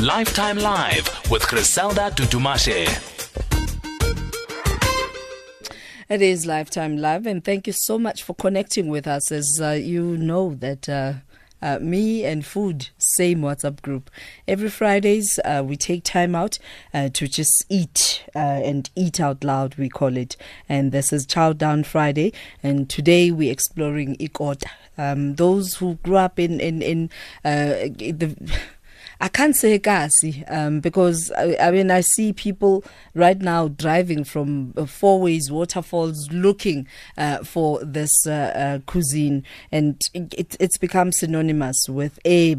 Lifetime Live with Griselda Tutumashe. It is Lifetime Live, and thank you so much for connecting with us. As uh, you know, that uh, uh, me and food, same WhatsApp group. Every Fridays, uh, we take time out uh, to just eat uh, and eat out loud, we call it. And this is Chow Down Friday, and today we're exploring ikota. Um, those who grew up in in in the I can't say kasi um, because I, I, mean I see people right now driving from uh, Fourways waterfalls looking uh, for this uh, uh cuisine and it, it's become synonymous with a.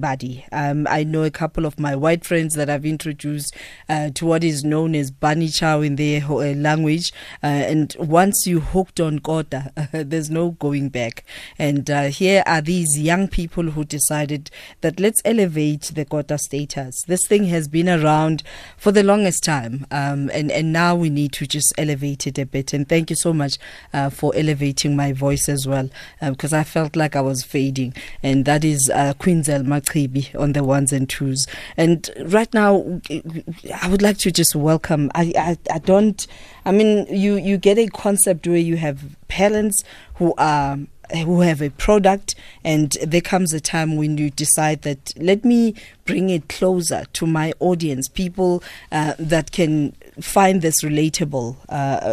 Um, I know a couple of my white friends that I've introduced uh, to what is known as bunny chow in their uh, language and once you hooked on kota there's no going back and here are these young people who decided that let's elevate the kota status. This thing has been around for the longest time, um, and and now we need to just elevate it a bit. And thank you so much uh, for elevating my voice as well, because um, I felt like I was fading. And that is uh, Quinzel Machibi on the ones and twos. And right now, I would like to just welcome. I I, I don't. I mean, you you get a concept where you have parents who are who have a product and there comes a time when you decide that let me bring it closer to my audience people uh, that can find this relatable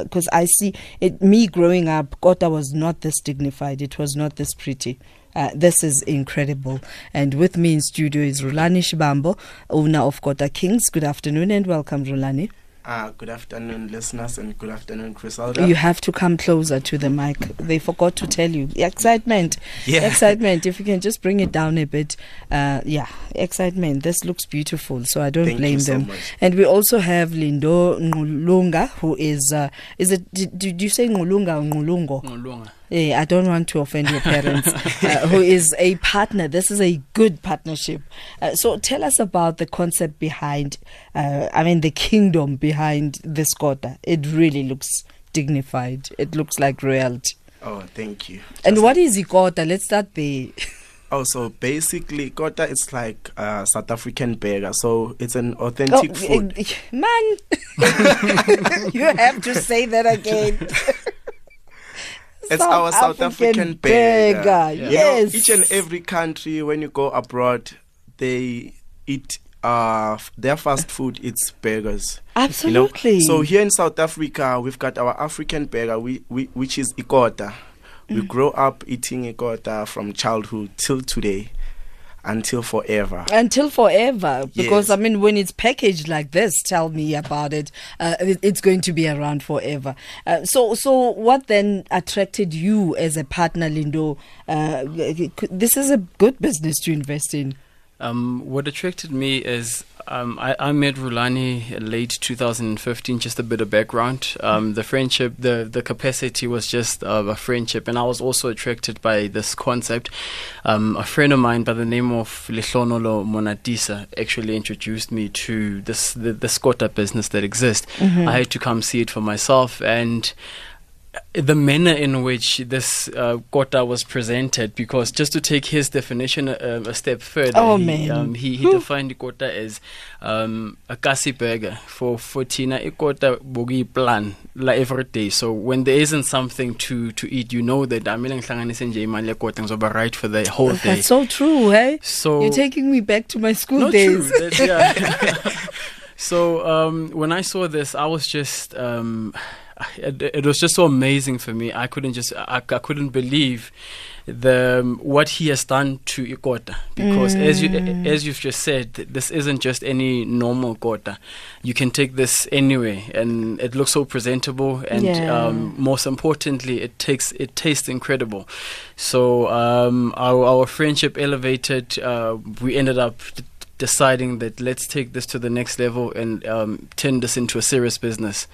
because uh, i see it me growing up kota was not this dignified it was not this pretty uh, this is incredible. And with me in studio is Rhulani Shibambo, owner of Kota Kings. Good afternoon and welcome, Rhulani. Uh, good afternoon, listeners, and good afternoon, Griselda. You have to come closer to the mic. They forgot to tell you. Excitement. Yeah. Excitement. If you can just bring it down a bit. Uh, yeah, excitement. This looks beautiful, so I don't Thank blame them. and we also have Lindo Ngulunga, who is, uh, is it, did, did you say Ngulunga or Ngulungo? Ngulunga. Yeah, I don't want to offend your parents, uh, who is a partner. This is a good partnership. Uh, so tell us about the concept behind, uh, I mean, the kingdom behind this kota. It really looks dignified. It looks like royalty. Oh, thank you. Just and what is ikota? Let's start there. Oh, so basically, kota is like a South African burger. So it's an authentic oh, food. Man, you have to say that again. It's South our South African, African burger. burger. Yeah. Yes. You know, each and every country, when you go abroad, they eat uh, their fast food. It's burgers. Absolutely. You know? So here in South Africa, we've got our African burger, we, we, which is ikota. Mm. We grow up eating ikota from childhood till today until forever. Until forever, because yes. I mean, when it's packaged like this, tell me about it. Uh, it's going to be around forever. Uh, so, so what then attracted you as a partner, Lindo? Uh, this is a good business to invest in. Um, what attracted me is um, I, I, met Rhulani late 2015. Just a bit of background. Um, the friendship, the the capacity was just uh, a friendship, and I was also attracted by this concept. Um, a friend of mine by the name of Lihlonolo Monatisa actually introduced me to this the, the business that exists. Mm-hmm. I had to come see it for myself, and the manner in which this uh, kota was presented, because just to take his definition a, a step further, oh, he. Um, he, he defined kota as um, a kasi burger for for Tina. Kota bogi plan like every day. So when there isn't something to, to eat, you know that I'm right for the whole day. That's so true, hey. So you're taking me back to my school days. That, yeah. so um, when I saw this, I was just. It, it, was just so amazing for me. I couldn't just I, I couldn't believe the um, what he has done to ikota because mm. as you mm. as you've just said this isn't just any normal kota you can take this anywhere and it looks so presentable and yeah. um, most importantly it takes it tastes incredible so um, our, our friendship elevated uh, we ended up deciding that let's take this to the next level and um, turn this into a serious business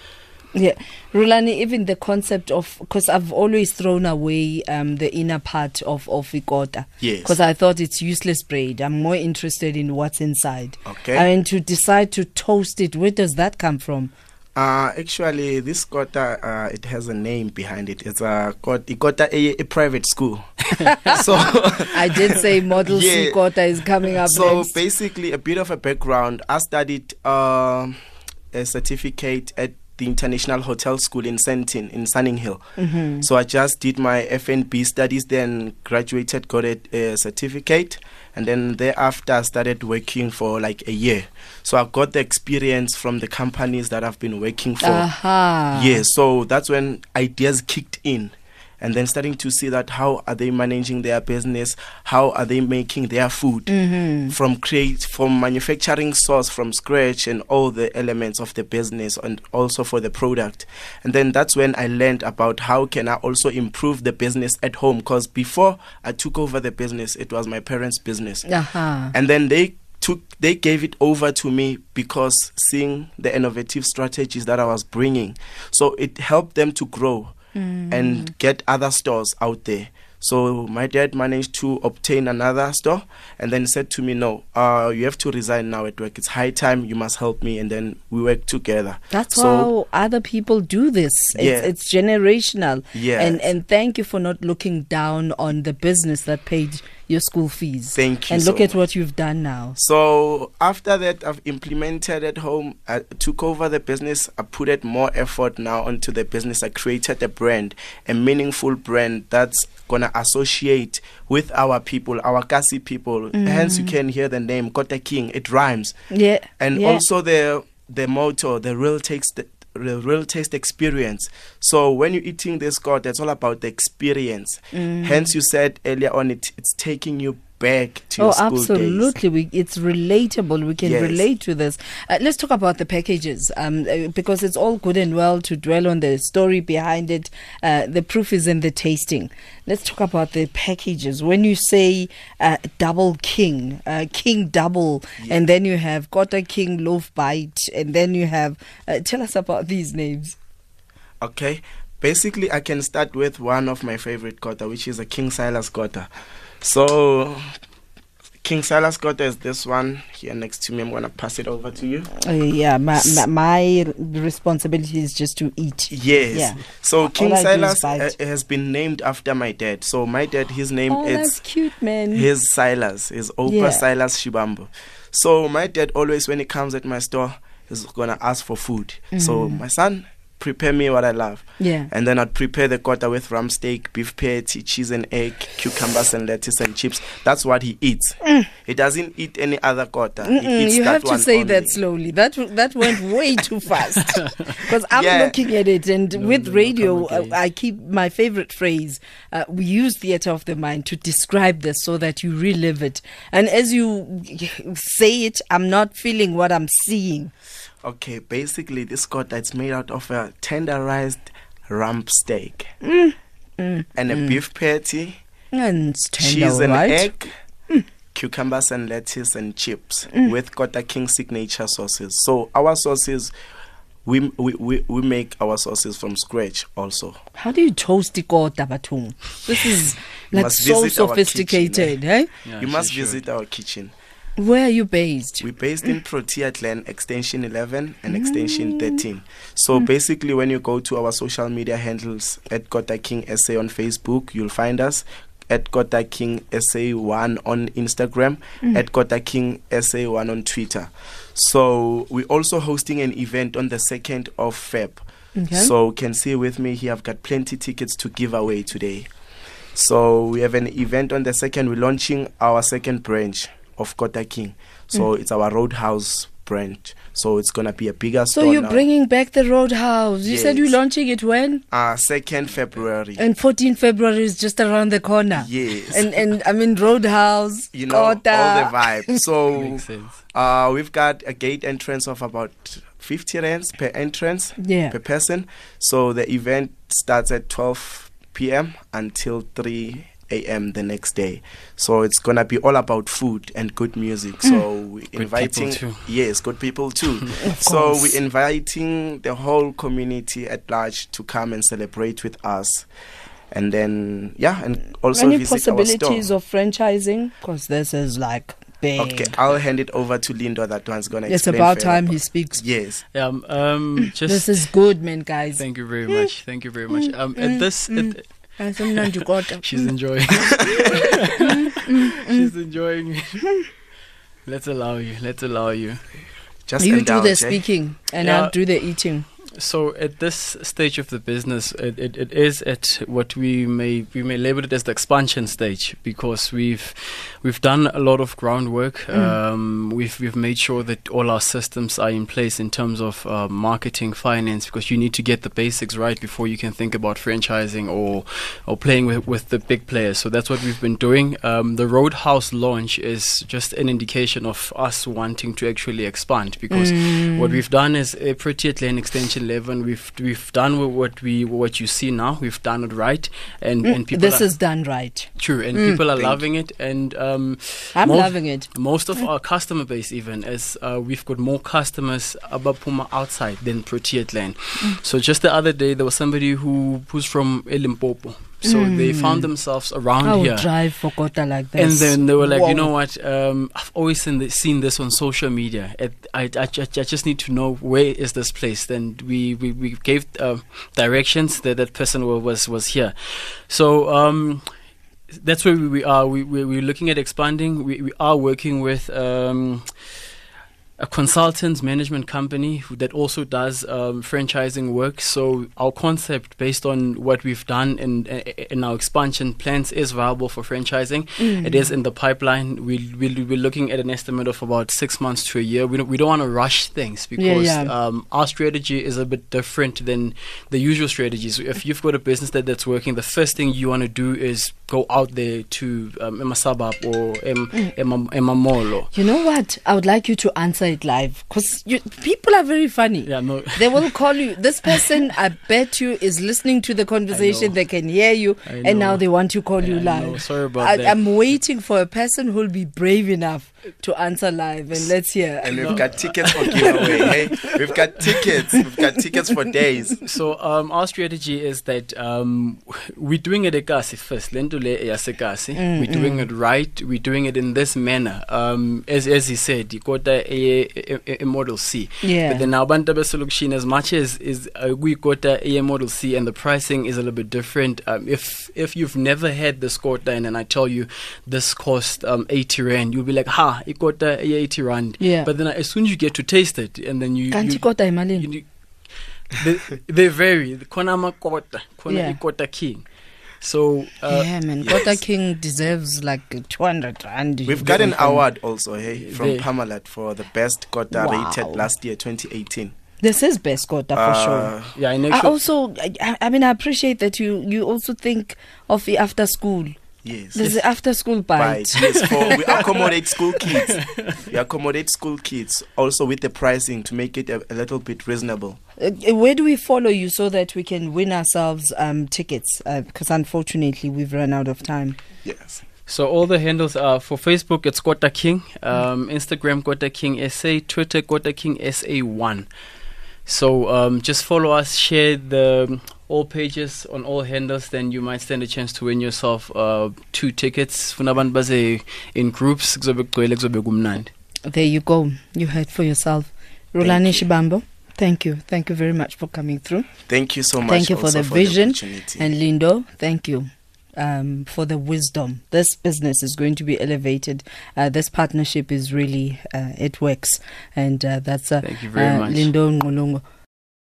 yeah, Rhulani, even the concept of because I've always thrown away um, the inner part of of ikota. Yes. Because I thought it's useless bread. I'm more interested in what's inside. Okay. I mean, to decide to toast it, where does that come from? Uh, actually, this Kota, uh, it has a name behind it. It's a Kota a, a private school. so I did say Model C Yeah. Kota is coming up so next. basically, a bit of a background. I studied um a certificate at the International Hotel School in Sentin in Sunninghill. Mm-hmm. So I just did my F&B studies, then graduated, got a, a certificate, and then thereafter I started working for like a year. So I got the experience from the companies that I've been working for. Aha. Yeah, so that's when ideas kicked in. And then starting to see that how are they managing their business, how are they making their food mm-hmm. from create from manufacturing source from scratch and all the elements of the business and also for the product. And then that's when I learned about how can I also improve the business at home because before I took over the business, it was my parents' business Aha. and then they took they gave it over to me because seeing the innovative strategies that I was bringing so it helped them to grow and get other stores out there so my dad managed to obtain another store and then said to me no uh you have to resign now at work it's high time you must help me and then we work together That's so how other people do this. It's, Yeah. it's generational. Yes. And and thank you for not looking down on the business that paid your school fees. Thank you And look so at what you've done now. So after that, I've implemented at home. I took over the business. I put it more effort now onto the business. I created a brand, a meaningful brand that's gonna associate with our people, our Kasi people. Mm. Hence, you can hear the name Kota King. It rhymes, Yeah. and yeah. also the the motto, the real takes The real taste experience. So when you're eating this god, it's all about the experience. Mm. Hence, you said earlier on, it, it's taking you back to Oh, your school days. absolutely. We, it's relatable. We can Yes. relate to this. Uh, let's talk about the packages um, uh, because it's all good and well to dwell on the story behind it. Uh, the proof is in the tasting. Let's talk about the packages. When you say uh, double king, uh, king double, and then you have Kota King loaf bite, and then you have. Uh, tell us about these names. Okay. Basically, I can start with one of my favorite kota, which is a King Silas kota. So, King Silas kota is this one here next to me. I'm going to pass it over to you. Uh, yeah, my, my, my responsibility is just to eat. Yes. Yeah. So, King Silas uh, has been named after my dad. So, my dad, his name Oh, is cute, man. his Silas, his Opa Yeah. Silas Shibambo. So my dad always, when he comes at my store, is gonna ask for food. So my son, prepare me what I love. Yeah. And then I'd prepare the kota with rump steak, beef patty, cheese and egg, cucumbers and lettuce and chips. That's what he eats. He doesn't eat any other kota. He Mm. Eats you that have to one say only. that slowly. That that went way too fast. Because I'm Yeah. looking at it, and with no, no, radio, come uh. I keep my favorite phrase. Uh, we use theater of the mind to describe this, so that you relive it. And as you say it, I'm not feeling what I'm seeing. Okay, basically this kota it's made out of a tenderized rump steak Mm. and a beef patty. And it's tender, cheese and right? egg, cucumbers and lettuce and chips Mm. with Kota King signature sauces. So our sauces, we, we, we, we make our sauces from scratch also. How do you toast ikota batung? This is like so sophisticated, kitchen, eh? Yeah, you she must should. visit our kitchen. Where are you based? We're based in Protea Glen, extension 11 and Mm. extension 13. So basically, when you go to our social media handles at Kota King SA on Facebook, you'll find us. At Kota King SA1 on Instagram, Mm. at Kota King SA1 on Twitter. So we're also hosting an event on the 2nd of Feb. Okay. So you can see with me here, I've got plenty tickets to give away today. So we have an event on the second. We're launching our second branch of Kota King. So Mm. it's our Roadhouse branch. So it's gonna be a bigger So you're now. bringing back the Roadhouse. You said you're launching it when? uh second February. And 14 February is just around the corner. Yes. And and I mean Roadhouse, you know all the vibes. So Makes uh we've got a gate entrance of about 50 rands per entrance Yeah. per person. So the event starts at 12 p.m. until 3 a.m. the next day. So it's gonna be all about food and good music. So we're people inviting too. yes, good people too. So course. we're inviting the whole community at large to come and celebrate with us. And then yeah, and also Any visit our possibilities store. of franchising? Because this is like bang. Okay, I'll hand it over to Lindo. That one's gonna. It's explain about time about- he speaks. Yes. Um, um, just This is good, man, guys. Thank you very much. Thank you very much. Um, at this, at, Kodwa. she's mm. enjoying. Mm, mm, she's enjoying. it Let's allow you. Let's allow you. Just You do the eh? speaking and Yeah. I'll do the eating. So at this stage of the business, it, it, it is at what we may we may label it as the expansion stage because we've we've done a lot of groundwork. Um, we've we've made sure that all our systems are in place in terms of uh, marketing, finance, because you need to get the basics right before you can think about franchising or or playing with with the big players. So that's what we've been doing. Um, the Roadhouse launch is just an indication of us wanting to actually expand because what we've done is a pretty at lane extension level. We've we've done what we what you see now. We've done it right, and and people This are, is done right. true, and people are Thank loving it. And um, I'm most- loving it. Most of our customer base, even as uh, we've got more customers above Puma outside than Protea Glen. So just the other day, there was somebody who who's from Limpopo. So they found themselves around I here. would drive for Kota like this. And then they were like, Whoa. you know what? Um, I've always seen this, seen this on social media. It, I, I, I just need to know where is this place. Then we, we, we gave uh, directions that that person was was here. So um, that's where we, we are. We, we, we're looking at expanding. We, we are working with. Um, a consultant management company who, that also does um, franchising work. So our concept, based on what we've done in in our expansion plans, is viable for franchising. It is in the pipeline. We we we're looking at an estimate of about six months to a year. We don't, we don't want to rush things because yeah. Um, our strategy is a bit different than the usual strategies. If you've got a business that, that's working, the first thing you want to do is go out there to um, Emma Suburb or em, Emma, Emma Mall. You know what? I would like you to answer it live because people are very funny. yeah, no. They will call you. This person, I bet you, is listening to the conversation. They can hear you, and now they want to call you I live. Sorry about I, that. I'm waiting for a person who'll be brave enough to answer live, and let's hear. And we've got tickets for giveaway. hey, we've got tickets. We've got tickets for days. So um, our strategy is that um, we're doing it ekasi first. Lento le yasekasi. Mm, We're doing it right. We're doing it in this manner. Um, as as he said, ikota a, a, a model C. Yeah. But then now bantu besolokishini as much as is uh, we got a model C and the pricing is a little bit different. Um, if if you've never had this kota and I tell you this cost um, 80 rand, you'll be like, ha, ikota a 80 rand. Yeah. But then as soon as you get to taste it and then you, Kanti you kodwa imalini? you, they, they vary. Khona amakota, khona Yeah. ikota king. So uh, yeah, man. yes. Kota King deserves like 200 rand. We've got an award also, hey, from They- Parmalat for the best Kota Wow. rated last year, 2018. This is best Kota for Uh, sure. yeah, in I actual, also, I, I mean, I appreciate that you you also think of the after school. Yes. There's the after school Right. bite. Yes, for we accommodate school kids. We accommodate school kids also with the pricing to make it a, a little bit reasonable. Uh, where do we follow you so that we can win ourselves um, tickets? Because unfortunately, we've run out of time. Yes. so all the handles are for Facebook. It's Kota King, um, Instagram Kota King SA, Twitter Kota King SA one. So um, just follow us, share the um, all pages on all handles. Then you might stand a chance to win yourself uh, two tickets. Funa in groups. kuzobe kugcwele, kuzobe. There you go. You heard for yourself. Rhulani Shibambo, thank you. Thank you very much for coming through. Thank you so much. Thank you for also the vision. opportunity. And Lindo, thank you um, for the wisdom. This business is going to be elevated. Uh, this partnership is really, uh, it works. And uh, that's uh, Thank you very uh, much. Lindo Ngolongo.